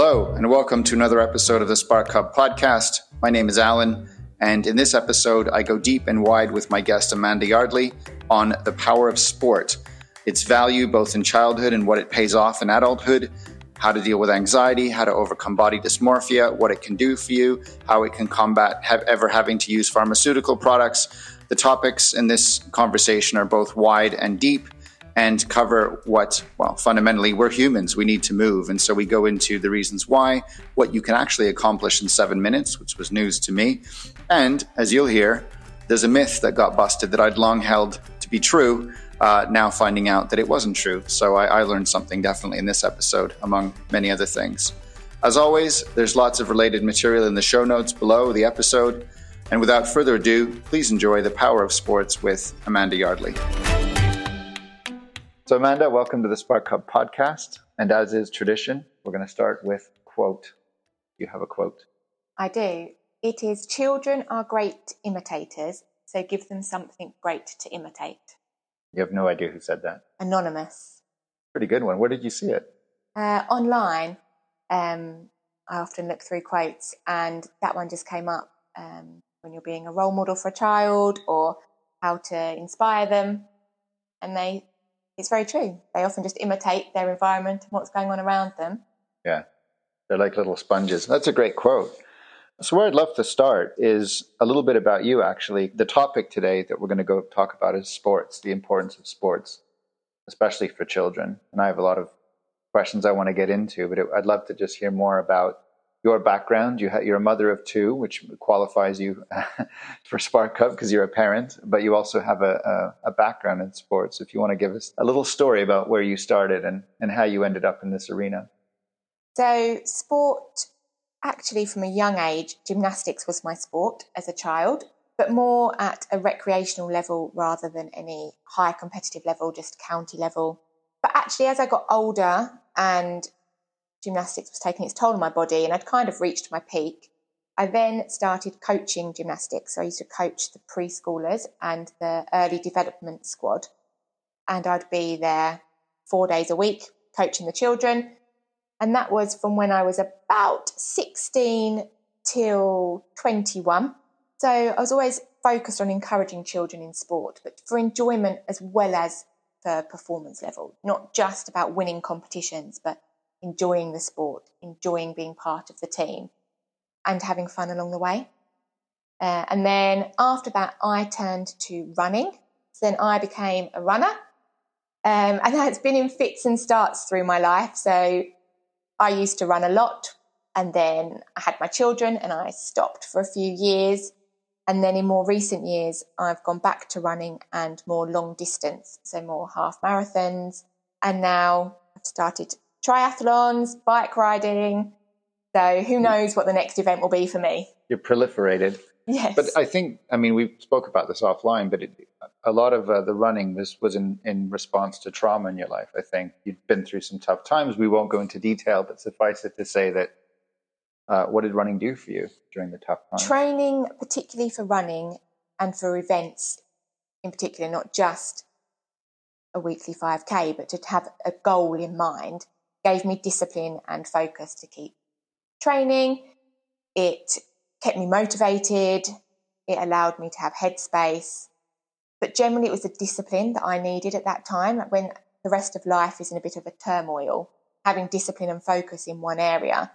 Hello, and welcome to another episode of the Spark Hub podcast. My name is Alan, and in this episode, I go deep and wide with my guest Amanda Yardley on the power of sport, its value both in childhood and what it pays off in adulthood, how to deal with anxiety, how to overcome body dysmorphia, what it can do for you, how it can combat have ever having to use pharmaceutical products. The topics in this conversation are both wide and deep and cover what, well, fundamentally, we're humans. We need to move. And so we go into the reasons why, what you can actually accomplish in seven minutes, which was news to me. And as you'll hear, there's a myth that got busted that I'd long held to be true, uh, now finding out that it wasn't true. So I, I learned something definitely in this episode, among many other things. As always, there's lots of related material in the show notes below the episode. And without further ado, please enjoy the power of sports with Amanda Yardley. So, Amanda, welcome to the Spark Hub podcast. And as is tradition, we're going to start with quote. You have a quote. I do. It is children are great imitators, so give them something great to imitate. You have no idea who said that. Anonymous. Pretty good one. Where did you see it? Uh, online, um, I often look through quotes, and that one just came up um, when you're being a role model for a child or how to inspire them. And they it's very true. They often just imitate their environment and what's going on around them. Yeah, they're like little sponges. That's a great quote. So, where I'd love to start is a little bit about you, actually. The topic today that we're going to go talk about is sports, the importance of sports, especially for children. And I have a lot of questions I want to get into, but it, I'd love to just hear more about your background. You ha- you're a mother of two, which qualifies you for Spark Hub because you're a parent, but you also have a, a, a, background in sports. If you want to give us a little story about where you started and, and how you ended up in this arena. So, sport, actually, from a young age, gymnastics was my sport as a child, but more at a recreational level rather than any high competitive level, just county level. But actually, as I got older and gymnastics was taking its toll on my body and I'd kind of reached my peak. I then started coaching gymnastics. So I used to coach the preschoolers and the early development squad. And I'd be there four days a week coaching the children. And that was from when I was about 16 till 21. So I was always focused on encouraging children in sport, but for enjoyment as well as for performance level, not just about winning competitions, but enjoying the sport, enjoying being part of the team, and having fun along the way. Uh, and then after that, I turned to running. So then I became a runner. Um, and that's been in fits and starts through my life. So I used to run a lot. And then I had my children and I stopped for a few years. And then in more recent years, I've gone back to running and more long distance, so more half marathons. And now I've started triathlons, bike riding. So who knows what the next event will be for me? You're proliferated. Yes. But I think, I mean, we spoke about this offline, but it, a lot of uh, the running was, was in, in response to trauma in your life. I think you've been through some tough times. We won't go into detail, but suffice it to say that uh, what did running do for you during the tough times? Training, particularly for running and for events in particular, not just a weekly 5K, but to have a goal in mind gave me discipline and focus to keep training. It kept me motivated. It allowed me to have headspace. But generally, it was the discipline that I needed at that time. When the rest of life is in a bit of a turmoil, having discipline and focus in one area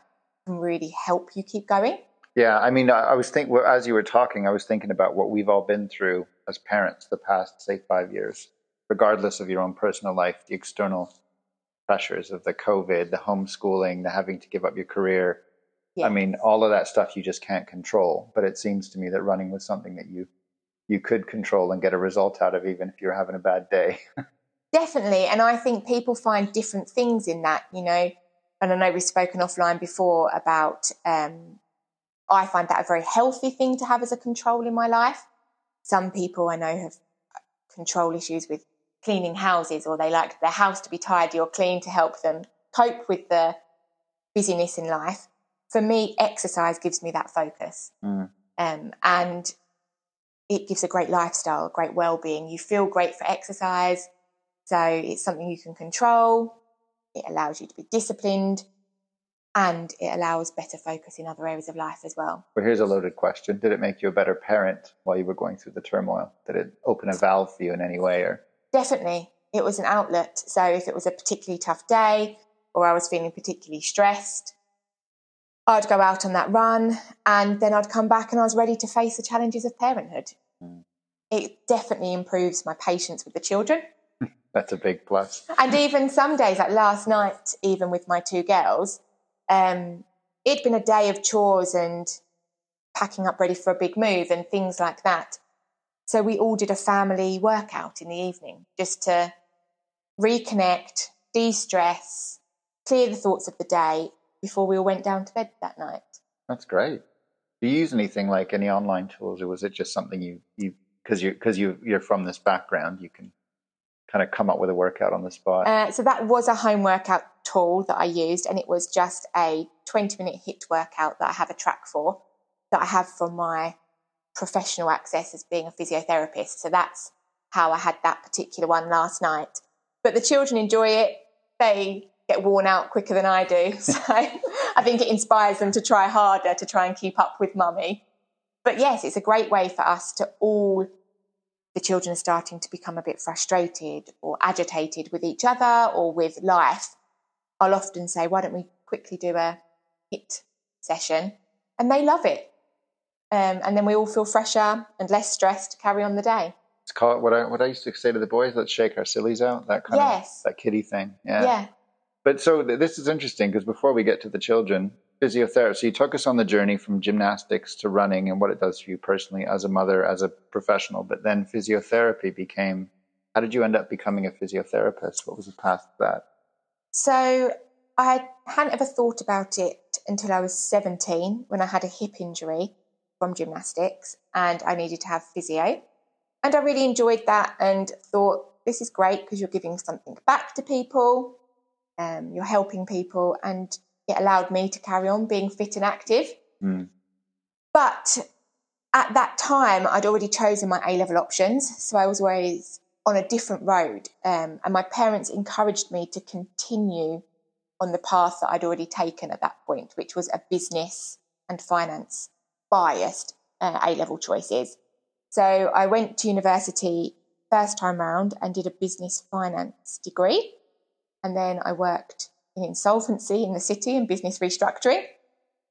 can really help you keep going. Yeah, I mean, I was thinking as you were talking, I was thinking about what we've all been through as parents the past, say, five years, regardless of your own personal life, the external pressures of the COVID, the homeschooling, the having to give up your career. Yeah. I mean, all of that stuff you just can't control. But it seems to me that running was something that you you could control and get a result out of, even if you're having a bad day. Definitely, and I think people find different things in that. You know, and I know we've spoken offline before about. Um, I find that a very healthy thing to have as a control in my life. Some people I know have control issues with cleaning houses or they like their house to be tidy or clean to help them cope with the busyness in life. For me, exercise gives me that focus. Mm. Um, and it gives a great lifestyle, great well-being. You feel great for exercise. So it's something you can control. It allows you to be disciplined. and it allows better focus in other areas of life as well. But here's a loaded question. Did it make you a better parent while you were going through the turmoil? Did it open a valve for you in any way or Definitely. It was an outlet. So if it was a particularly tough day or I was feeling particularly stressed, I'd go out on that run and then I'd come back and I was ready to face the challenges of parenthood. Mm. It definitely improves my patience with the children. That's a big plus. And even some days, like last night, even with my two girls, um, it'd been a day of chores and packing up ready for a big move and things like that. So we all did a family workout in the evening just to reconnect, de stress, clear the thoughts of the day before we all went down to bed that night. That's great. Do you use anything like any online tools, or was it just something you you because you because you you're from this background, you can kind of come up with a workout on the spot? Uh, so that was a home workout tool that I used, and it was just a 20 minute HIIT workout that I have a track for that I have for my professional access as being a physiotherapist. So that's how I had that particular one last night. But the children enjoy it. They get worn out quicker than I do. So I think it inspires them to try harder to try and keep up with mummy. But yes, it's a great way for us to all, the children are starting to become a bit frustrated or agitated with each other or with life. I'll often say, why don't we quickly do a HIIT session? And they love it. Um, and then we all feel fresher and less stressed to carry on the day. It's called what I what I used to say to the boys. Let's shake our sillies out. That kind yes. of that kitty thing. Yeah. Yeah. But so this is interesting because before we get to the children, physiotherapy. So you took us on the journey from gymnastics to running and what it does for you personally as a mother, as a professional. But then physiotherapy became. How did you end up becoming a physiotherapist? What was the path to that? So I hadn't ever thought about it until I was 17 when I had a hip injury from gymnastics and I needed to have physio. And I really enjoyed that and thought, this is great because you're giving something back to people, um, you're helping people, and it allowed me to carry on being fit and active. Mm. But at that time, I'd already chosen my A level options. So I was always on a different road. Um, and my parents encouraged me to continue on the path that I'd already taken at that point, which was a business and finance biased uh, A level choices. So I went to university first time round and did a business finance degree. And then I worked in insolvency in the city and business restructuring.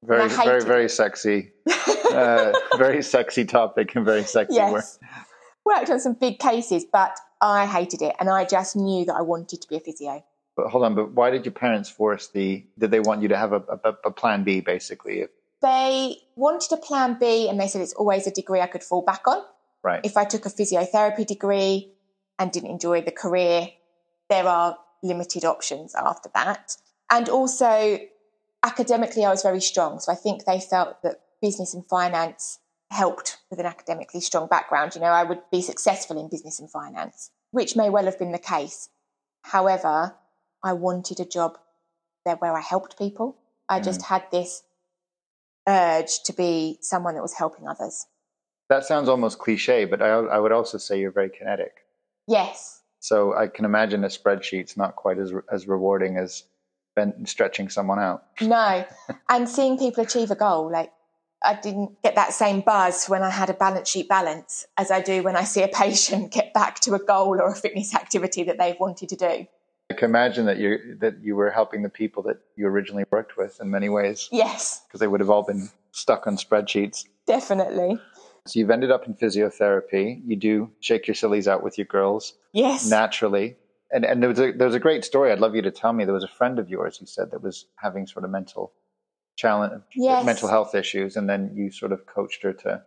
Very, very, very sexy. uh, very sexy topic and very sexy yes. work. Worked on some big cases, but I hated it. And I just knew that I wanted to be a physio. But hold on, but why did your parents force the, did they want you to have a, a, a plan B basically? They wanted a plan B and they said it's always a degree I could fall back on. Right. If I took a physiotherapy degree and didn't enjoy the career, there are limited options after that. And also, academically, I was very strong. So I think they felt that business and finance helped with an academically strong background. You know, I would be successful in business and finance, which may well have been the case. However, I wanted a job there where I helped people. I just mm. had this urge to be someone that was helping others. That sounds almost cliche, but I, I would also say you're very kinetic. Yes. So I can imagine a spreadsheet's not quite as as rewarding as stretching someone out. No, and seeing people achieve a goal, like I didn't get that same buzz when I had a balance sheet balance as I do when I see a patient get back to a goal or a fitness activity that they've wanted to do. I can imagine that you that you were helping the people that you originally worked with in many ways. Yes, because they would have all been stuck on spreadsheets. Definitely. So you've ended up in physiotherapy. You do shake your sillies out with your girls. Yes, naturally. And and there was a there was a great story. I'd love you to tell me. There was a friend of yours you said that was having sort of mental challenge, yes. mental health issues, and then you sort of coached her to.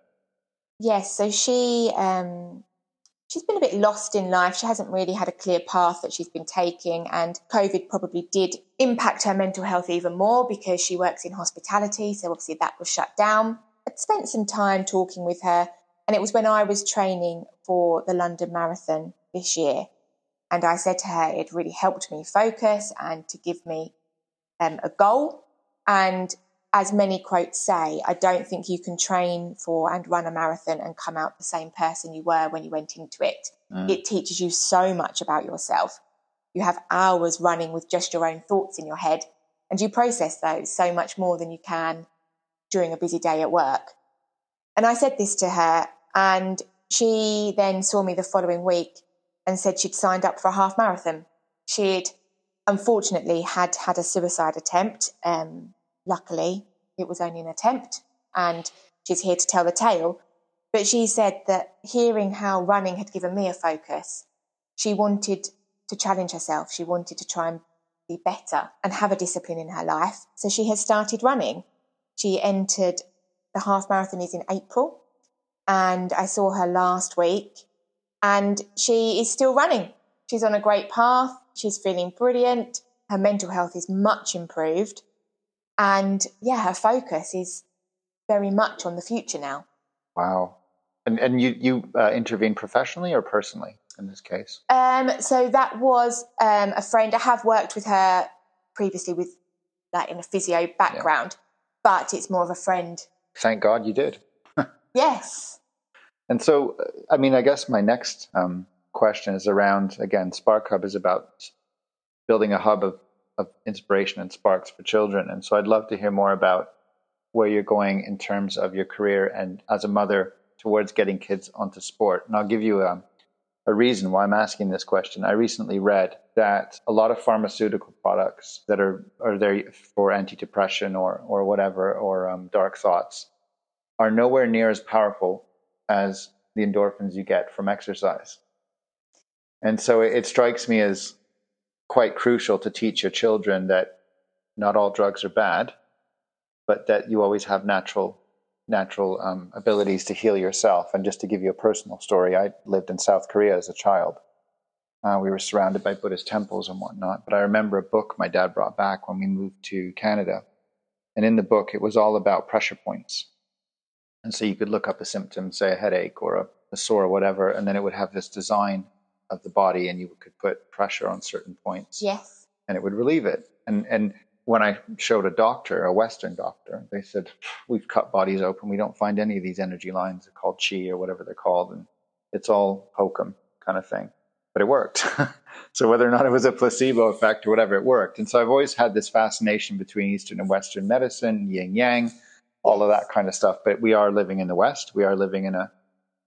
Yes, so she um, she's been a bit lost in life. She hasn't really had a clear path that she's been taking, and COVID probably did impact her mental health even more because she works in hospitality. So obviously that was shut down. I'd spent some time talking with her, and it was when I was training for the London Marathon this year. And I said to her, it really helped me focus and to give me um, a goal. And as many quotes say, I don't think you can train for and run a marathon and come out the same person you were when you went into it. Mm. It teaches you so much about yourself. You have hours running with just your own thoughts in your head. And you process those so much more than you can during a busy day at work. And I said this to her, and she then saw me the following week and said she'd signed up for a half marathon. She'd unfortunately had had a suicide attempt. Um, luckily, it was only an attempt, and she's here to tell the tale. But she said that hearing how running had given me a focus, she wanted to challenge herself. She wanted to try and be better and have a discipline in her life. So she has started running. She entered the half marathon is in April, and I saw her last week, and she is still running. She's on a great path. She's feeling brilliant. Her mental health is much improved. And yeah, her focus is very much on the future now. Wow. And, and you, you uh, intervened professionally or personally in this case? Um, so that was um, a friend. I have worked with her previously with that in a physio background, yeah. but it's more of a friend. Thank God you did. yes. And so, uh, I mean, I guess my next um, question is around again, Spark Hub is about building a hub of, of inspiration and sparks for children. And so I'd love to hear more about where you're going in terms of your career and as a mother towards getting kids onto sport. And I'll give you a, a reason why I'm asking this question. I recently read that a lot of pharmaceutical products that are, are there for antidepressant or, or whatever, or um, dark thoughts, are nowhere near as powerful as the endorphins you get from exercise. And so it, it strikes me as quite crucial to teach your children that not all drugs are bad, but that you always have natural natural um, abilities to heal yourself. And just to give you a personal story, I lived in South Korea as a child. Uh, we were surrounded by Buddhist temples and whatnot. But I remember a book my dad brought back when we moved to Canada. And in the book, it was all about pressure points. And so you could look up a symptom, say a headache or a, a sore or whatever, and then it would have this design of the body and you could put pressure on certain points. Yes. And it would relieve it. And and when I showed a doctor, a Western doctor, they said, We've cut bodies open. We don't find any of these energy lines. They're called chi or whatever they're called. And it's all hokum kind of thing. But it worked. so whether or not it was a placebo effect or whatever, it worked. And so I've always had this fascination between Eastern and Western medicine, yin yang, all of that kind of stuff. But we are living in the West. We are living in a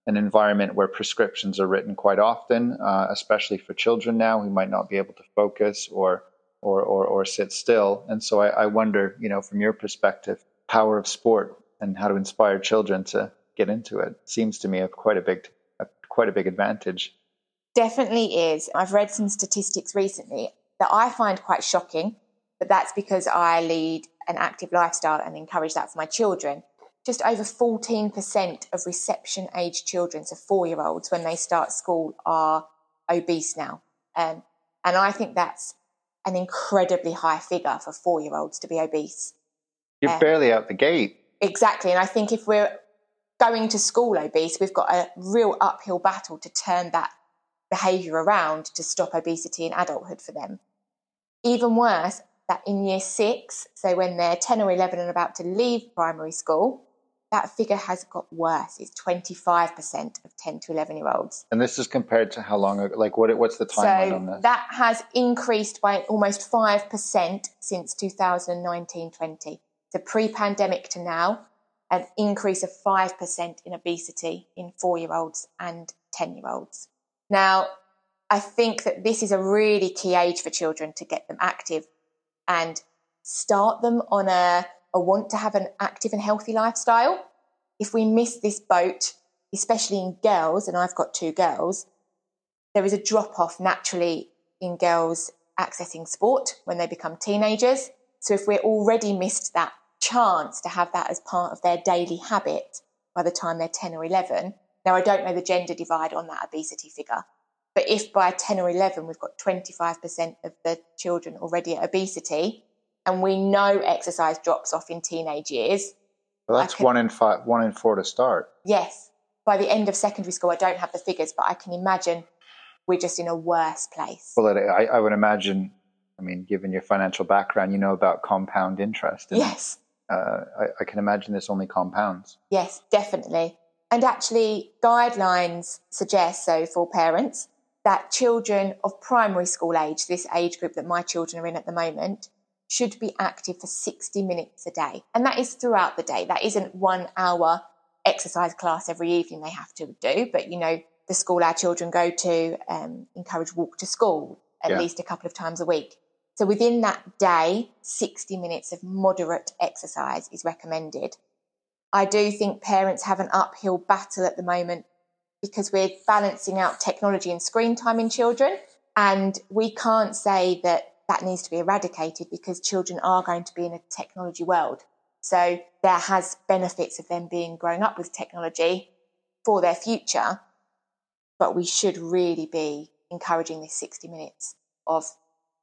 an environment where prescriptions are written quite often, uh, especially for children now who might not be able to focus or or or, or sit still. And so I, I wonder, you know, from your perspective, power of sport and how to inspire children to get into it seems to me a quite a big a, quite a big advantage. Definitely is. I've read some statistics recently that I find quite shocking, but that's because I lead an active lifestyle and encourage that for my children. Just over 14% of reception age children, so four year olds, when they start school, are obese now. Um, and I think that's an incredibly high figure for four year olds to be obese. You're um, barely out the gate. Exactly. And I think if we're going to school obese, we've got a real uphill battle to turn that behaviour around to stop obesity in adulthood for them. Even worse, that in year six, so when they're 10 or 11 and about to leave primary school, that figure has got worse. It's 25% of 10 to 11 year olds. And this is compared to how long ago? Like, what, what's the timeline so on this? That has increased by almost 5% since 2019 20. So, pre pandemic to now, an increase of 5% in obesity in four year olds and 10 year olds. Now, I think that this is a really key age for children to get them active and start them on a or want to have an active and healthy lifestyle, if we miss this boat, especially in girls, and I've got two girls, there is a drop off naturally in girls accessing sport when they become teenagers. So if we're already missed that chance to have that as part of their daily habit by the time they're 10 or 11, now I don't know the gender divide on that obesity figure, but if by 10 or 11 we've got 25% of the children already at obesity, and we know exercise drops off in teenage years. Well, that's can, one in five, one in four to start. Yes. By the end of secondary school, I don't have the figures, but I can imagine we're just in a worse place. Well, I, I would imagine. I mean, given your financial background, you know about compound interest. yes. Uh, I, I can imagine this only compounds. Yes, definitely. And actually, guidelines suggest so for parents that children of primary school age, this age group that my children are in at the moment, should be active for 60 minutes a day. And that is throughout the day. That isn't one hour exercise class every evening they have to do, but you know, the school our children go to um, encourage walk to school at Yeah. least a couple of times a week. So within that day, 60 minutes of moderate exercise is recommended. I do think parents have an uphill battle at the moment because we're balancing out technology and screen time in children. And we can't say that that needs to be eradicated because children are going to be in a technology world. So there has benefits of them being growing up with technology for their future. But we should really be encouraging this 60 minutes of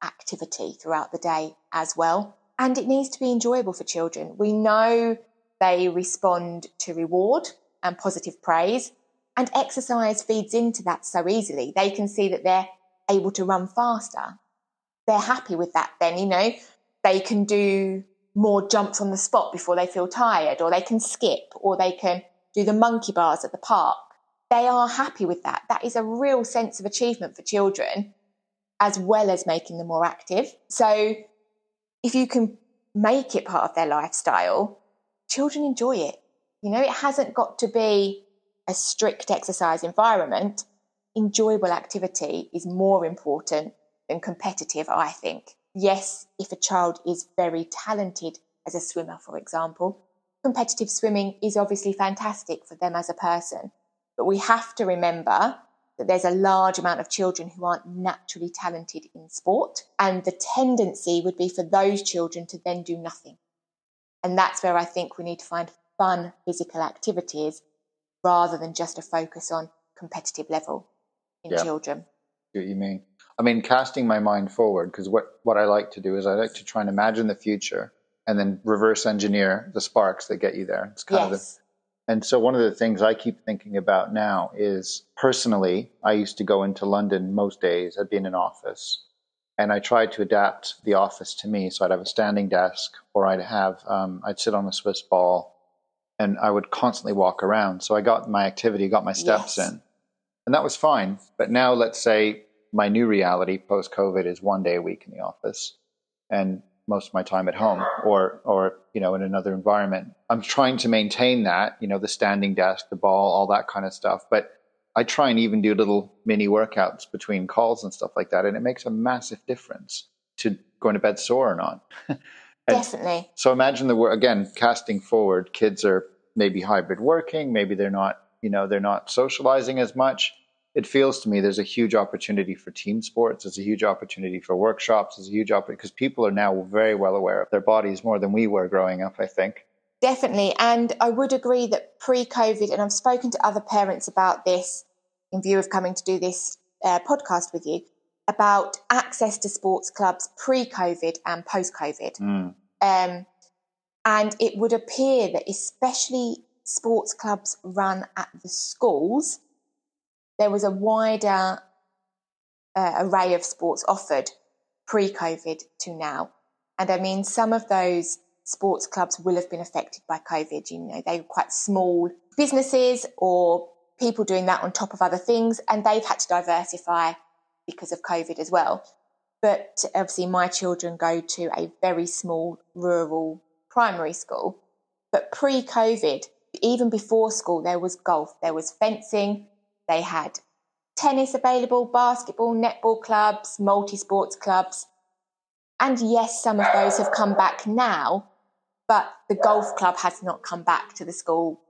activity throughout the day as well. And it needs to be enjoyable for children. We know they respond to reward and positive praise, and exercise feeds into that so easily. They can see that they're able to run faster. They're happy with that, then, you know, they can do more jumps on the spot before they feel tired, or they can skip, or they can do the monkey bars at the park. They are happy with that. That is a real sense of achievement for children as well as making them more active. So if you can make it part of their lifestyle, children enjoy it. You know, it hasn't got to be a strict exercise environment. Enjoyable activity is more important than competitive, I think. Yes, if a child is very talented as a swimmer, for example, competitive swimming is obviously fantastic for them as a person. But we have to remember that there's a large amount of children who aren't naturally talented in sport. And the tendency would be for those children to then do nothing. And that's where I think we need to find fun physical activities rather than just a focus on competitive level in Yeah. children. what you mean. I mean, casting my mind forward, because what, what I like to do is I like to try and imagine the future and then reverse engineer the sparks that get you there. It's kind of the, and so one of the things I keep thinking about now is personally, I used to go into London most days. I'd be in an office and I tried to adapt the office to me. So I'd have a standing desk or I'd have, um, I'd sit on a Swiss ball and I would constantly walk around. So I got my activity, got my steps Yes. in and that was fine. But now let's say my new reality post COVID is one day a week in the office and most of my time at home or or you know in another environment. I'm trying to maintain that, you know, the standing desk, the ball, all that kind of stuff. But I try and even do little mini workouts between calls and stuff like that, and it makes a massive difference to going to bed sore or not. Definitely. so imagine the again casting forward. Kids are maybe hybrid working. Maybe they're not. You know, they're not socializing as much. It feels to me there's a huge opportunity for team sports. There's a huge opportunity for workshops. There's a huge opportunity because people are now very well aware of their bodies more than we were growing up. I think. Definitely. And I would agree that pre COVID, and I've spoken to other parents about this in view of coming to do this uh, podcast with you, about access to sports clubs pre COVID and post COVID. Mm. Um, and it would appear that, especially sports clubs run at the schools, there was a wider uh, array of sports offered pre COVID to now. And I mean, some of those sports clubs will have been affected by COVID. You know, they were quite small businesses or people doing that on top of other things, and they've had to diversify because of COVID as well. But obviously, my children go to a very small rural primary school. But pre COVID, even before school, there was golf, there was fencing, they had tennis available, basketball, netball clubs, multi sports clubs. And yes, some of those have come back now, but the golf club has not come back to the school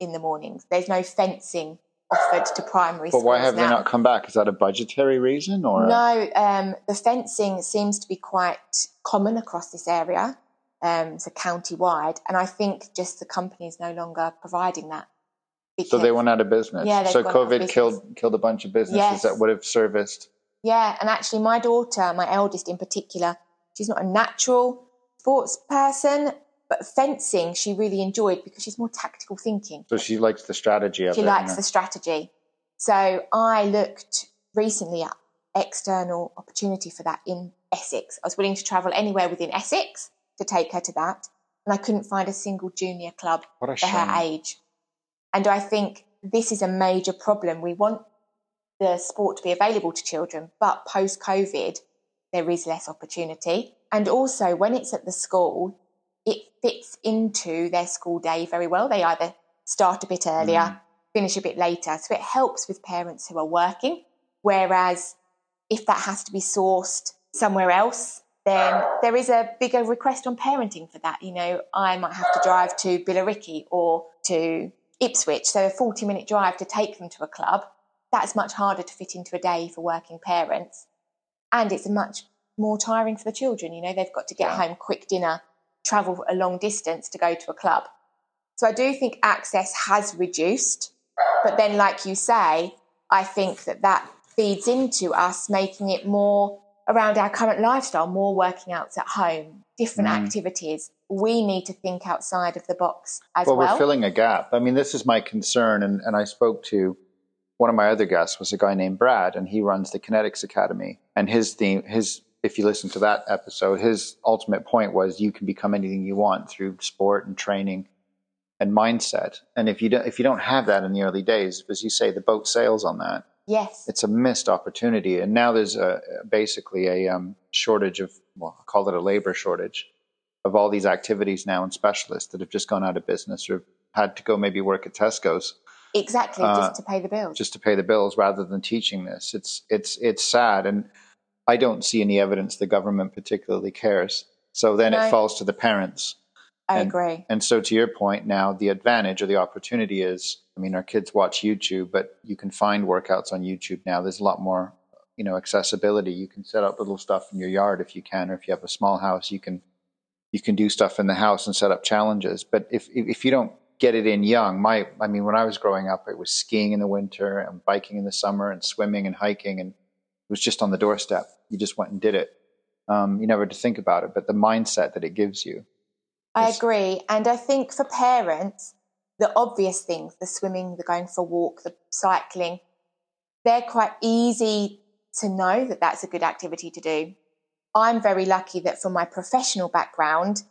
in the mornings. There's no fencing offered to primary But schools But why have now. they not come back? Is that a budgetary reason or? No, um, the fencing seems to be quite common across this area. Um, so county wide, and I think just the company is no longer providing that. So they went out of business. Yeah, so gone out of COVID killed killed a bunch of businesses Yes. that would have serviced. Yeah, and actually, my daughter, my eldest in particular, she's not a natural sports person, but fencing she really enjoyed because she's more tactical thinking. So she likes the strategy of She it. likes you know. the strategy. So I looked recently at external opportunity for that in Essex. I was willing to travel anywhere within Essex to take her to that, and I couldn't find a single junior club for her age. And I think this is a major problem. We want the sport to be available to children, but post COVID, there is less opportunity. And also, when it's at the school, it fits into their school day very well. They either start a bit earlier, mm. finish a bit later. So it helps with parents who are working. Whereas if that has to be sourced somewhere else, then there is a bigger request on parenting for that. You know, I might have to drive to Billericay or to Ipswich, so a 40 minute drive to take them to a club. That's much harder to fit into a day for working parents. And it's much more tiring for the children. You know, they've got to get yeah. home, quick dinner, travel a long distance to go to a club. So I do think access has reduced. But then, like you say, I think that that feeds into us making it more around our current lifestyle, more working outs at home, different mm. activities. We need to think outside of the box as well. Well, we're filling a gap. I mean, this is my concern. And, and I spoke to one of my other guests was a guy named Brad, and he runs the Kinetics Academy. And his theme, his if you listen to that episode, his ultimate point was you can become anything you want through sport and training and mindset. And if you don't, if you don't have that in the early days, as you say, the boat sails on that. Yes, it's a missed opportunity. And now there's a basically a um, shortage of, well, I'll call it a labor shortage of all these activities now and specialists that have just gone out of business or had to go maybe work at Tesco's. Exactly, uh, just to pay the bills. Just to pay the bills rather than teaching this. It's it's it's sad and I don't see any evidence the government particularly cares. So then no. it falls to the parents. I and, agree. And so to your point now, the advantage or the opportunity is, I mean, our kids watch YouTube, but you can find workouts on YouTube now. There's a lot more, you know, accessibility. You can set up little stuff in your yard if you can, or if you have a small house, you can you can do stuff in the house and set up challenges. But if if you don't get it in young, my I mean, when I was growing up, it was skiing in the winter and biking in the summer and swimming and hiking and it was just on the doorstep. You just went and did it. Um, you never had to think about it, but the mindset that it gives you. I agree. And I think for parents, the obvious things, the swimming, the going for a walk, the cycling, they're quite easy to know that that's a good activity to do. I'm very lucky that from my professional background,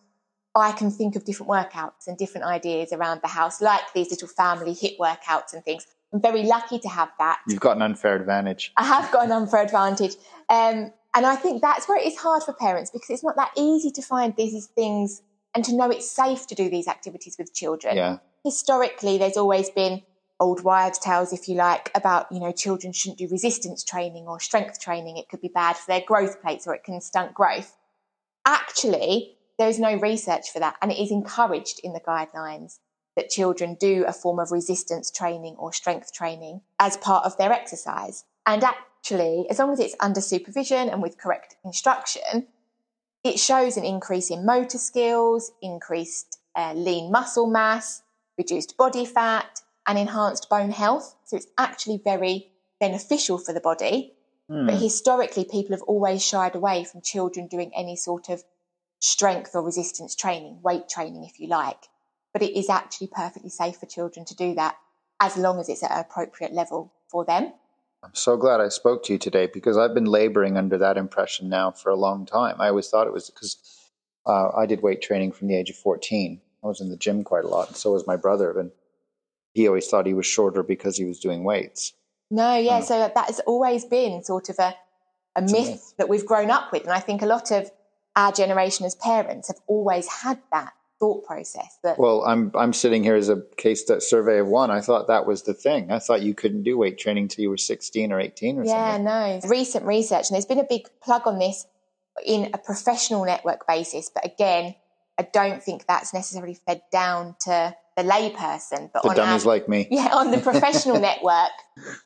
I can think of different workouts and different ideas around the house, like these little family HIIT workouts and things. I'm very lucky to have that. You've got an unfair advantage. I have got an unfair advantage. Um, and I think that's where it is hard for parents because it's not that easy to find these things and to know it's safe to do these activities with children. Yeah. Historically, there's always been old wives' tales, if you like, about, you know, children shouldn't do resistance training or strength training. It could be bad for their growth plates or it can stunt growth. Actually, there's no research for that and it is encouraged in the guidelines that children do a form of resistance training or strength training as part of their exercise. And actually, as long as it's under supervision and with correct instruction, it shows an increase in motor skills, increased uh, lean muscle mass, reduced body fat, and enhanced bone health. So it's actually very beneficial for the body. Mm. But historically, people have always shied away from children doing any sort of strength or resistance training, weight training, if you like but it is actually perfectly safe for children to do that as long as it's at an appropriate level for them. I'm so glad I spoke to you today because I've been laboring under that impression now for a long time. I always thought it was because uh, I did weight training from the age of 14. I was in the gym quite a lot, and so was my brother. And he always thought he was shorter because he was doing weights. No, yeah. Uh, so that has always been sort of a, a myth that we've grown up with. And I think a lot of our generation as parents have always had that thought process that well i'm i'm sitting here as a case that survey of one i thought that was the thing i thought you couldn't do weight training till you were 16 or 18 or yeah, something yeah no recent research and there's been a big plug on this in a professional network basis but again i don't think that's necessarily fed down to the layperson, but the on dummies our, like me. Yeah, on the professional network,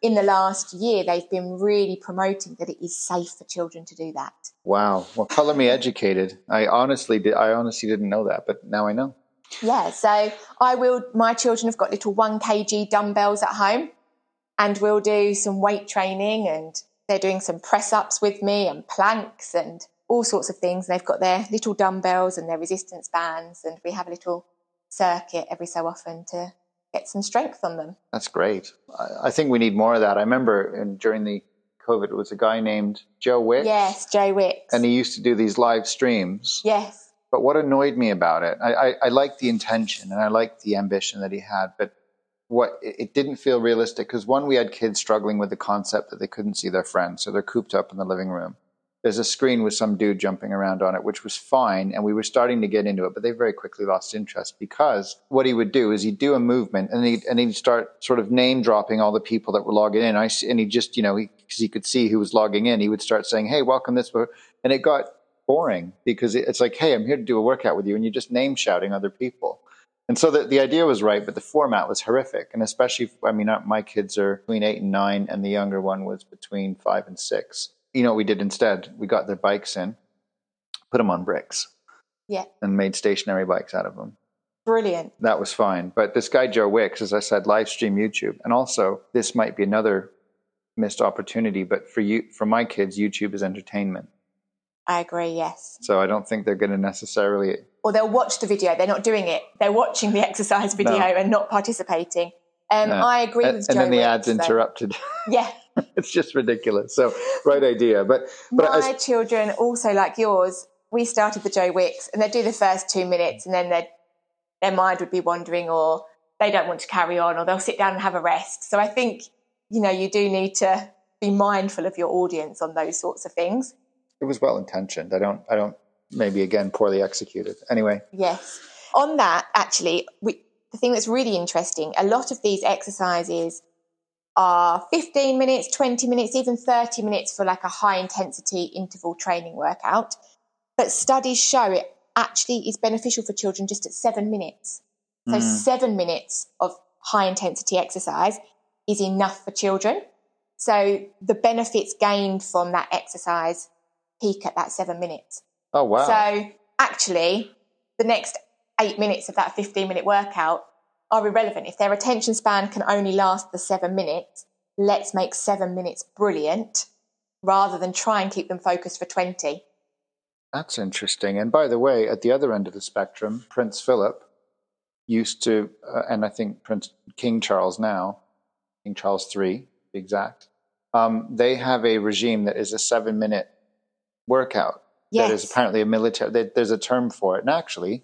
in the last year, they've been really promoting that it is safe for children to do that. Wow. Well, color me educated. I honestly did. I honestly didn't know that, but now I know. Yeah. So I will. My children have got little one kg dumbbells at home, and we'll do some weight training, and they're doing some press ups with me and planks and all sorts of things. They've got their little dumbbells and their resistance bands, and we have a little circuit every so often to get some strength on them. That's great. I think we need more of that. I remember in, during the COVID, it was a guy named Joe Wicks. Yes, Joe Wicks. And he used to do these live streams. Yes. But what annoyed me about it, I, I, I liked the intention and I liked the ambition that he had, but what it didn't feel realistic because one, we had kids struggling with the concept that they couldn't see their friends, so they're cooped up in the living room. There's a screen with some dude jumping around on it, which was fine. And we were starting to get into it, but they very quickly lost interest because what he would do is he'd do a movement and he'd, and he'd start sort of name dropping all the people that were logging in. I, and he just, you know, because he, he, could see who was logging in, he would start saying, Hey, welcome this. And it got boring because it's like, Hey, I'm here to do a workout with you. And you're just name shouting other people. And so the, the idea was right, but the format was horrific. And especially, I mean, my kids are between eight and nine, and the younger one was between five and six you know what we did instead? We got their bikes in, put them on bricks. Yeah. And made stationary bikes out of them. Brilliant. That was fine. But this guy, Joe Wicks, as I said, live stream YouTube. And also, this might be another missed opportunity, but for you, for my kids, YouTube is entertainment. I agree, yes. So I don't think they're going to necessarily. Or they'll watch the video. They're not doing it. They're watching the exercise video no. and not participating. Um, no. I agree and, with And Joe then the Wicks, ads interrupted. Yeah. it's just ridiculous. So, right idea. But, but my as, children, also like yours, we started the Joe Wicks and they'd do the first two minutes and then their mind would be wandering or they don't want to carry on or they'll sit down and have a rest. So I think, you know, you do need to be mindful of your audience on those sorts of things. It was well intentioned. I don't, I don't, maybe again, poorly executed. Anyway. Yes. On that, actually, we, the thing that's really interesting, a lot of these exercises are 15 minutes, 20 minutes, even 30 minutes for like a high intensity interval training workout. But studies show it actually is beneficial for children just at seven minutes. So, mm. seven minutes of high intensity exercise is enough for children. So, the benefits gained from that exercise peak at that seven minutes. Oh, wow. So, actually, the next eight minutes of that 15 minute workout are irrelevant. If their attention span can only last the seven minutes, let's make seven minutes brilliant rather than try and keep them focused for 20. That's interesting. And by the way, at the other end of the spectrum, Prince Philip used to, uh, and I think Prince King Charles now, King Charles III, exact, um, they have a regime that is a seven minute workout. Yes. That is apparently a military, there's a term for it. And actually,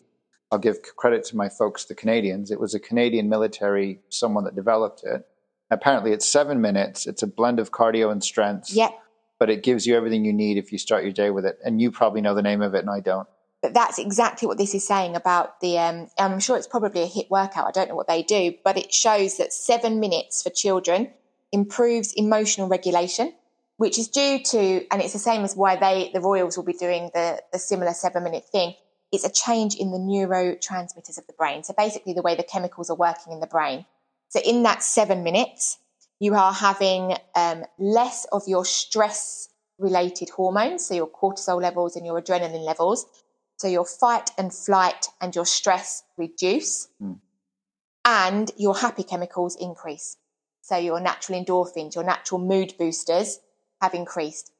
I'll give credit to my folks, the Canadians. It was a Canadian military, someone that developed it. Apparently, it's seven minutes. It's a blend of cardio and strength. Yep. But it gives you everything you need if you start your day with it. And you probably know the name of it, and I don't. But that's exactly what this is saying about the. Um, I'm sure it's probably a HIIT workout. I don't know what they do, but it shows that seven minutes for children improves emotional regulation, which is due to, and it's the same as why they, the Royals, will be doing the the similar seven minute thing it's a change in the neurotransmitters of the brain. So basically, the way the chemicals are working in the brain. So in that seven minutes, you are having um, less of your stress related hormones, so your cortisol levels and your adrenaline levels. So your fight and flight and your stress reduce, mm. and your happy chemicals increase. So your natural endorphins, your natural mood boosters have increased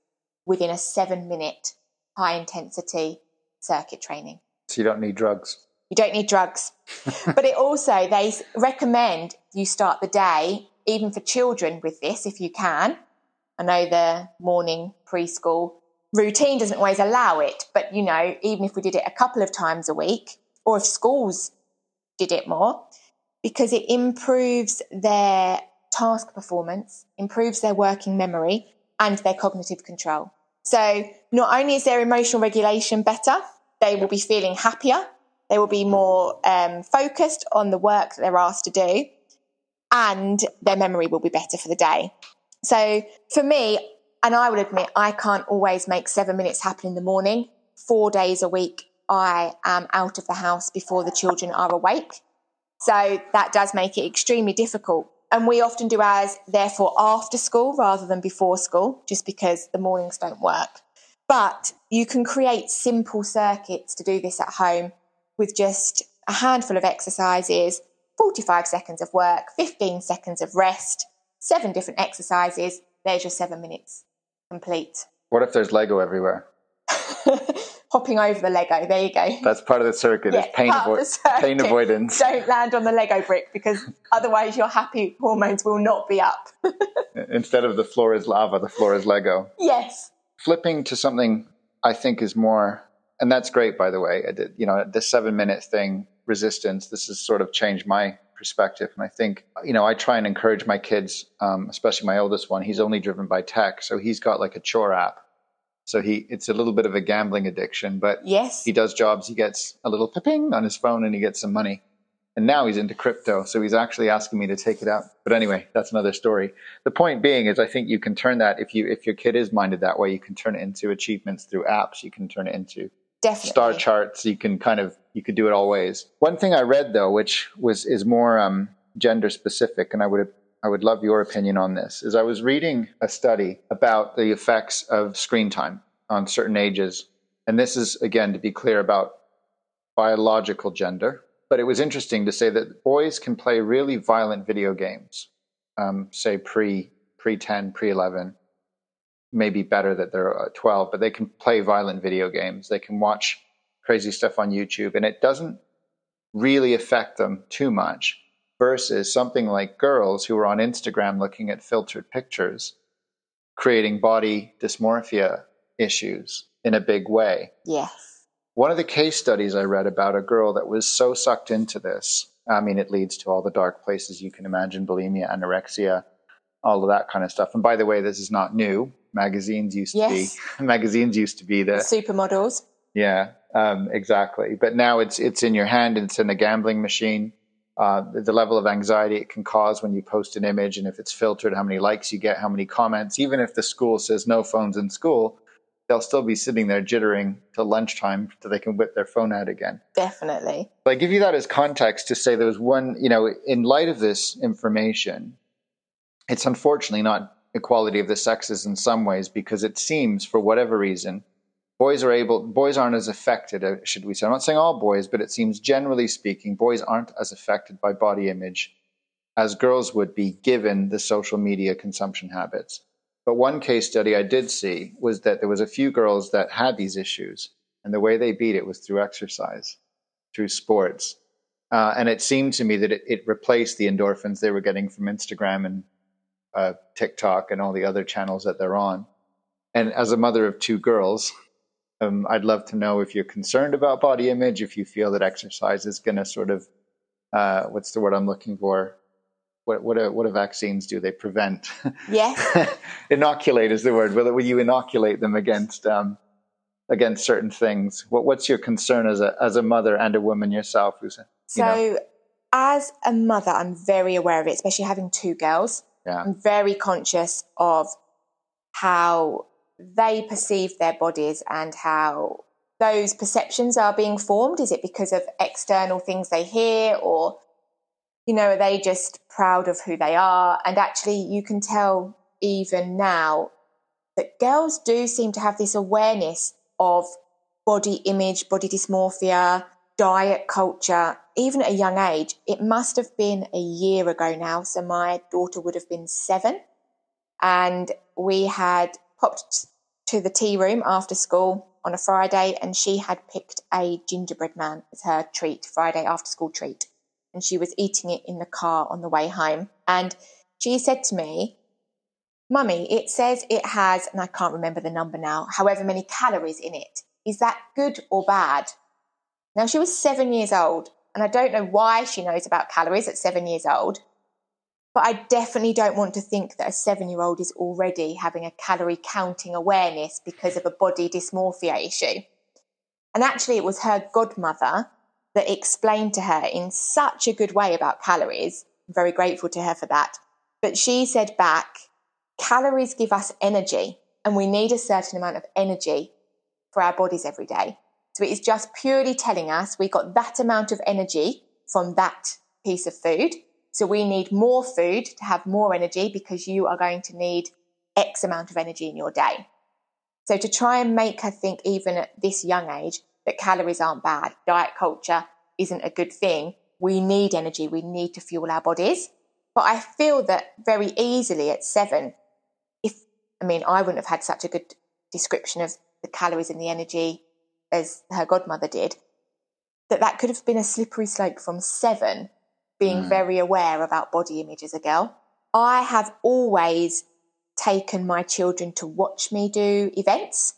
within a seven minute high intensity circuit training. So you don't need drugs. You don't need drugs. but it also, they recommend you start the day, even for children, with this if you can. I know the morning preschool routine doesn't always allow it, but you know, even if we did it a couple of times a week, or if schools did it more, because it improves their task performance, improves their working memory, and their cognitive control. So not only is their emotional regulation better, they will be feeling happier. They will be more um, focused on the work that they're asked to do, and their memory will be better for the day. So for me, and I will admit, I can't always make seven minutes happen in the morning. Four days a week, I am out of the house before the children are awake. So that does make it extremely difficult. And we often do ours, therefore, after school rather than before school, just because the mornings don't work. But you can create simple circuits to do this at home with just a handful of exercises, 45 seconds of work, 15 seconds of rest, seven different exercises. There's your seven minutes complete. What if there's Lego everywhere? Hopping over the Lego. There you go. That's part of the circuit. Yeah, pain, avo- pain avoidance. Don't land on the Lego brick because otherwise your happy hormones will not be up. Instead of the floor is lava, the floor is Lego. Yes. Flipping to something I think is more, and that's great, by the way. Did, you know, the seven minute thing, resistance, this has sort of changed my perspective. And I think, you know, I try and encourage my kids, um, especially my oldest one. He's only driven by tech. So he's got like a chore app So he it's a little bit of a gambling addiction, but yes, he does jobs. He gets a little ping on his phone and he gets some money. And now he's into crypto, so he's actually asking me to take it out. But anyway, that's another story. The point being is I think you can turn that if you if your kid is minded that way, you can turn it into achievements through apps. You can turn it into Definitely. star charts. You can kind of you could do it all ways. One thing I read though, which was is more um, gender specific, and I would I would love your opinion on this. Is I was reading a study about the effects of screen time on certain ages, and this is again to be clear about biological gender. But it was interesting to say that boys can play really violent video games, um, say pre pre ten, pre eleven, maybe better that they're uh, 12, but they can play violent video games. They can watch crazy stuff on YouTube, and it doesn't really affect them too much versus something like girls who are on Instagram looking at filtered pictures, creating body dysmorphia issues in a big way. Yes. One of the case studies I read about a girl that was so sucked into this. I mean, it leads to all the dark places you can imagine bulimia, anorexia, all of that kind of stuff. And by the way, this is not new magazines used yes. to be magazines used to be the, supermodels. Yeah, um, exactly. But now it's it's in your hand and it's in a gambling machine. Uh, the, the, level of anxiety it can cause when you post an image, and if it's filtered, how many likes you get, how many comments. Even if the school says no phones in school, they'll still be sitting there jittering till lunchtime so they can whip their phone out again. Definitely. I give you that as context to say there was one, you know, in light of this information, it's unfortunately not equality of the sexes in some ways because it seems for whatever reason boys are able boys aren't as affected uh, should we say. I'm not saying all boys but it seems generally speaking boys aren't as affected by body image as girls would be given the social media consumption habits. But one case study i did see was that there was a few girls that had these issues and the way they beat it was through exercise through sports. Uh, and it seemed to me that it, it replaced the endorphins they were getting from instagram and uh, TikTok and all the other channels that they're on. And as a mother of two girls, um, I'd love to know if you're concerned about body image, if you feel that exercise is going to sort of, uh, what's the word I'm looking for? What what what do vaccines do? They prevent. Yes. inoculate is the word. Will, will you inoculate them against um, against certain things? What what's your concern as a as a mother and a woman yourself? Who's a, so, know? as a mother, I'm very aware of it, especially having two girls. Yeah. I'm very conscious of how they perceive their bodies and how those perceptions are being formed. Is it because of external things they hear or, you know, are they just proud of who they are? And actually, you can tell even now that girls do seem to have this awareness of body image, body dysmorphia, diet culture, even at a young age, it must have been a year ago now. So my daughter would have been seven. And we had popped to the tea room after school on a Friday and she had picked a gingerbread man as her treat, Friday after school treat. And she was eating it in the car on the way home. And she said to me, Mummy, it says it has, and I can't remember the number now, however many calories in it. Is that good or bad? Now, she was seven years old, and I don't know why she knows about calories at seven years old, but I definitely don't want to think that a seven year old is already having a calorie counting awareness because of a body dysmorphia issue. And actually, it was her godmother that explained to her in such a good way about calories. I'm very grateful to her for that. But she said back, calories give us energy, and we need a certain amount of energy for our bodies every day. So it is just purely telling us we got that amount of energy from that piece of food. So we need more food to have more energy because you are going to need X amount of energy in your day. So to try and make her think, even at this young age, that calories aren't bad, diet culture isn't a good thing. We need energy. We need to fuel our bodies. But I feel that very easily at seven, if, I mean, I wouldn't have had such a good description of the calories and the energy as her godmother did, that that could have been a slippery slope from seven, being mm. very aware about body image as a girl. I have always taken my children to watch me do events.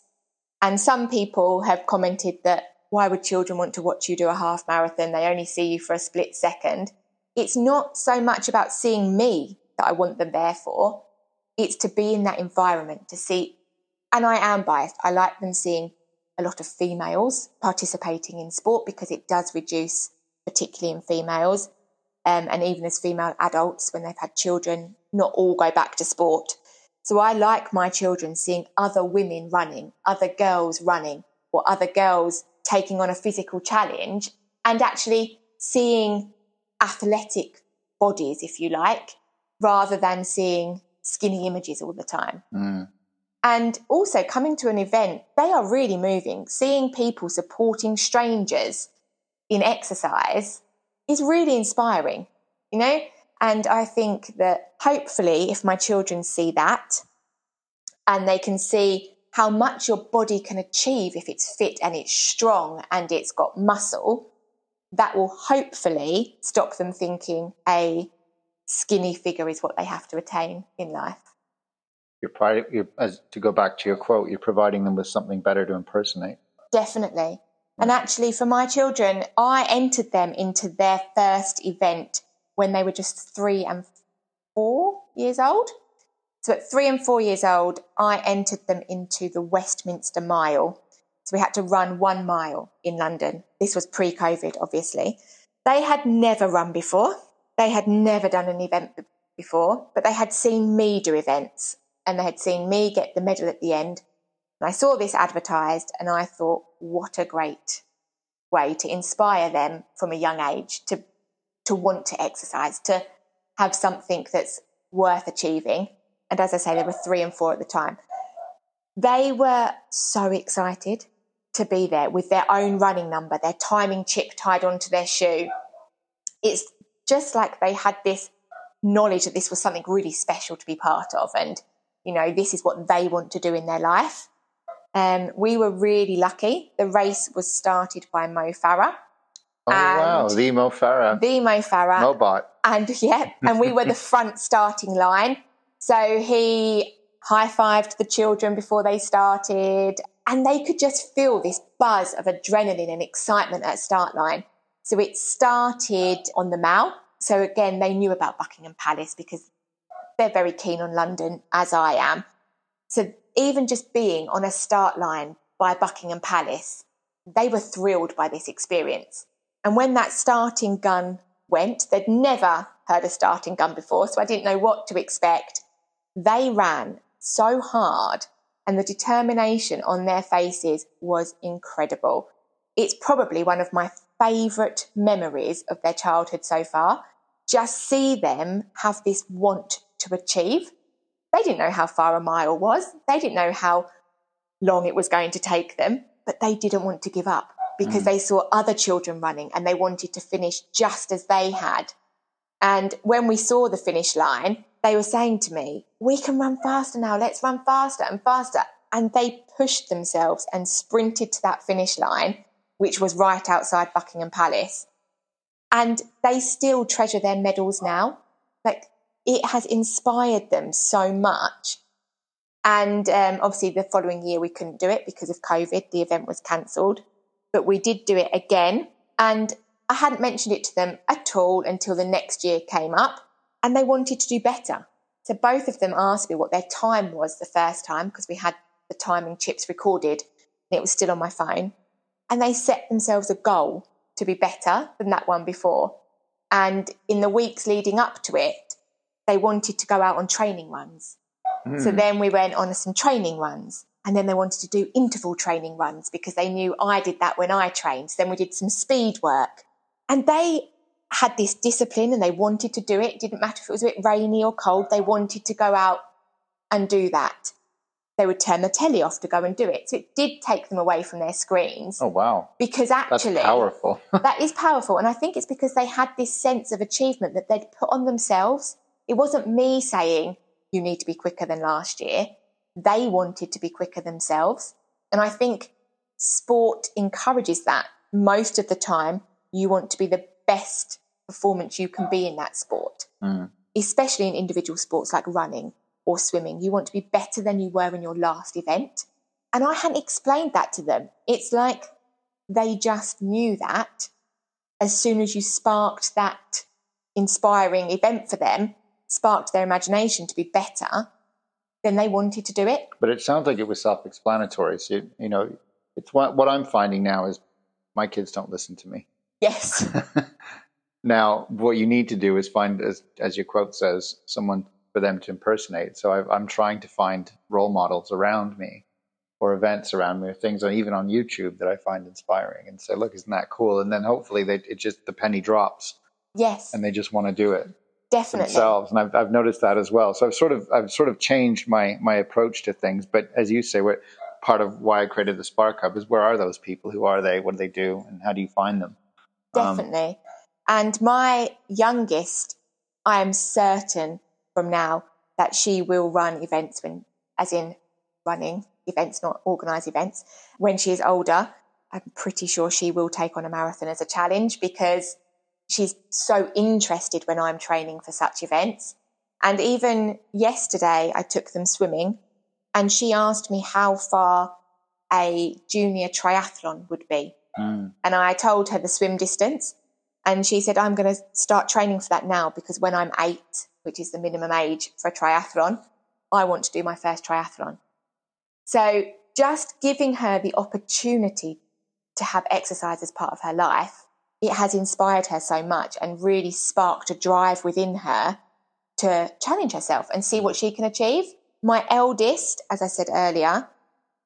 And some people have commented that why would children want to watch you do a half marathon? They only see you for a split second. It's not so much about seeing me that I want them there for. It's to be in that environment, to see and I am biased, I like them seeing a lot of females participating in sport because it does reduce, particularly in females, um, and even as female adults when they've had children, not all go back to sport. So I like my children seeing other women running, other girls running, or other girls taking on a physical challenge and actually seeing athletic bodies, if you like, rather than seeing skinny images all the time. Mm. And also coming to an event, they are really moving. Seeing people supporting strangers in exercise is really inspiring, you know? And I think that hopefully, if my children see that and they can see how much your body can achieve if it's fit and it's strong and it's got muscle, that will hopefully stop them thinking a skinny figure is what they have to attain in life. You're, you're as to go back to your quote, you're providing them with something better to impersonate. Definitely. And actually, for my children, I entered them into their first event when they were just three and four years old. So at three and four years old, I entered them into the Westminster Mile. So we had to run one mile in London. This was pre COVID, obviously. They had never run before. They had never done an event before, but they had seen me do events and they had seen me get the medal at the end. And I saw this advertised and I thought, what a great way to inspire them from a young age to, to want to exercise, to have something that's worth achieving. And as I say, there were three and four at the time. They were so excited to be there with their own running number, their timing chip tied onto their shoe. It's just like they had this knowledge that this was something really special to be part of. And, you know, this is what they want to do in their life. Um, we were really lucky. The race was started by Mo Farah. Oh, wow. The Mo Farah. The Mo Farah. Mobot. And, yeah, and we were the front starting line. So he high fived the children before they started, and they could just feel this buzz of adrenaline and excitement at start line. So it started on the Mall. So again, they knew about Buckingham Palace because they're very keen on London, as I am. So even just being on a start line by Buckingham Palace, they were thrilled by this experience. And when that starting gun went, they'd never heard a starting gun before, so I didn't know what to expect. They ran so hard, and the determination on their faces was incredible. It's probably one of my favourite memories of their childhood so far. Just see them have this want to achieve. They didn't know how far a mile was, they didn't know how long it was going to take them, but they didn't want to give up because mm. they saw other children running and they wanted to finish just as they had. And when we saw the finish line, they were saying to me, We can run faster now, let's run faster and faster. And they pushed themselves and sprinted to that finish line which was right outside Buckingham Palace. And they still treasure their medals now. Like it has inspired them so much. And um, obviously, the following year we couldn't do it because of COVID. The event was cancelled, but we did do it again. And I hadn't mentioned it to them at all until the next year came up, and they wanted to do better. So both of them asked me what their time was the first time because we had the timing chips recorded and it was still on my phone and they set themselves a goal to be better than that one before. And in the weeks leading up to it, they wanted to go out on training runs. Mm. So hmm. then we went on some training runs. And then they wanted to do interval training runs because they knew I did that when I trained. So then we did some speed work. And they had this discipline and they wanted to do it. it didn't matter if it was a bit rainy or cold, they wanted to go out and do that they would turn the telly off to go and do it. So it did take them away from their screens. Oh wow. Because actually That's powerful. that is powerful. And I think it's because they had this sense of achievement that they'd put on themselves. It wasn't me saying you need to be quicker than last year. They wanted to be quicker themselves. And I think sport encourages that. Most of the time, you want to be the best performance you can be in that sport, mm. especially in individual sports like running or swimming. You want to be better than you were in your last event. And I hadn't explained that to them. It's like they just knew that as soon as you sparked that inspiring event for them, sparked their imagination to be better, then they wanted to do it. But it sounds like it was self-explanatory. So you, you know, it's what what I'm finding now is my kids don't listen to me. Yes. now, what you need to do is find, as as your quote says, someone for them to impersonate. So I, I'm trying to find role models around me or events around me or things even on YouTube that I find inspiring and say, look, isn't that cool? And then hopefully they, it just, the penny drops. Yes. And they just want to do it. Definitely. Themselves. And I've, I've noticed that as well. So I've sort of, I've sort of changed my, my approach to things. But as you say, what part of why I created the Spark Hub is where are those people? Who are they? What do they do? And how do you find them? Um, Definitely. Um, and my youngest, I am certain from now that she will run events when, as in running events, not organise events. When she is older, I'm pretty sure she will take on a marathon as a challenge because she's so interested when I'm training for such events. And even yesterday, I took them swimming and she asked me how far a junior triathlon would be. Mm. And I told her the swim distance. And she said, I'm going to start training for that now because when I'm eight, which is the minimum age for a triathlon, I want to do my first triathlon. So just giving her the opportunity to have exercise as part of her life, it has inspired her so much and really sparked a drive within her to challenge herself and see what mm. she can achieve. My eldest, as I said earlier,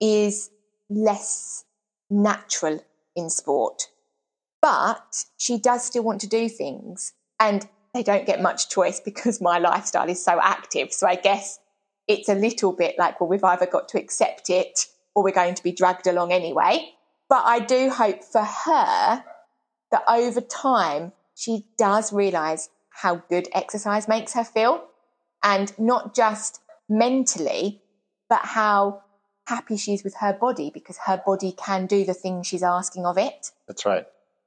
is less natural in sport, but she does still want to do things and they don't get much choice because my lifestyle is so active. So I guess it's a little bit like, well, we've either got to accept it or we're going to be dragged along anyway. But I do hope for her that over time, she does realize how good exercise makes her feel. And not just mentally, but how happy she is with her body because her body can do the things she's asking of it. That's right.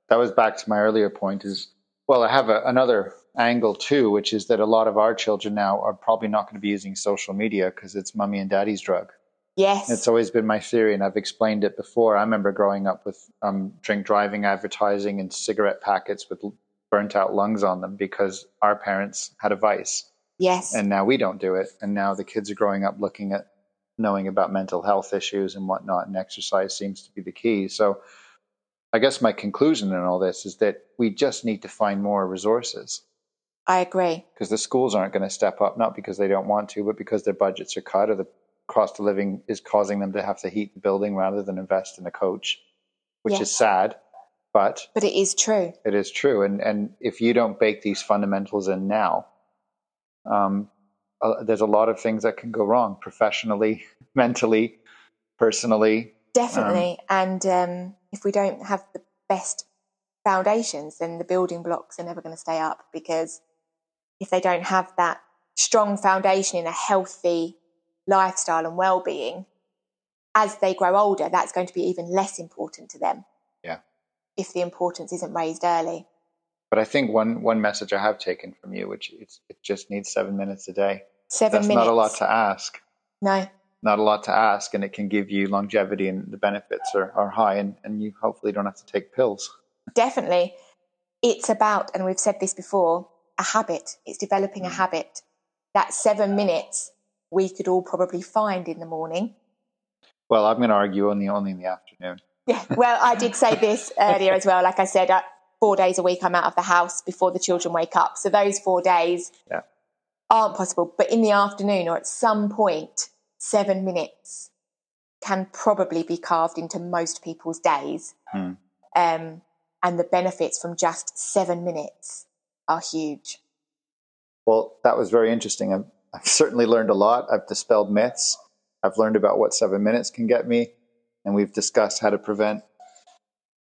That was back to my earlier point is, well, I have a, another angle too, which is that a lot of our children now are probably not going to be using social media because it's mommy and daddy's drug. Yes. It's always been my theory, and I've explained it before. I remember growing up with um, drink driving advertising and cigarette packets with burnt out lungs on them because our parents had a vice. Yes. And now we don't do it. And now the kids are growing up looking at knowing about mental health issues and whatnot, and exercise seems to be the key. So I guess my conclusion in all this is that we just need to find more resources. I agree. Because the schools aren't going to step up, not because they don't want to, but because their budgets are cut or the cost of living is causing them to have to heat the building rather than invest in a coach, which is sad. But but it is true. It is true, and and if you don't bake these fundamentals in now, um, uh, there's a lot of things that can go wrong professionally, mentally, personally. Definitely, um, and um, if we don't have the best foundations, then the building blocks are never going to stay up because if they don't have that strong foundation in a healthy lifestyle and well-being as they grow older that's going to be even less important to them. Yeah. If the importance isn't raised early. But i think one one message i have taken from you which it's, it just needs seven minutes a day. Seven that's minutes not a lot to ask. No. Not a lot to ask and it can give you longevity and the benefits are, are high and, and you hopefully don't have to take pills. Definitely. It's about and we've said this before a habit. It's developing a mm. habit. That seven minutes we could all probably find in the morning. Well, I'm going to argue only only in the afternoon. Yeah. Well, I did say this earlier as well. Like I said, uh, four days a week I'm out of the house before the children wake up. So those four days yeah. aren't possible. But in the afternoon or at some point, seven minutes can probably be carved into most people's days. Hmm. Um, and the benefits from just seven minutes are huge. Well, that was very interesting. I've, I've certainly learned a lot. I've dispelled myths. I've learned about what seven minutes can get me, and we've discussed how to prevent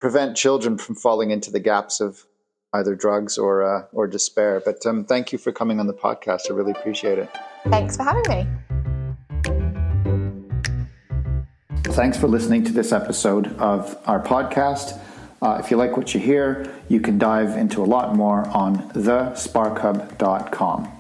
prevent children from falling into the gaps of either drugs or uh, or despair. But um, thank you for coming on the podcast. I really appreciate it. Thanks for having me. Thanks for listening to this episode of our podcast. Uh, if you like what you hear, you can dive into a lot more on thesparkhub.com.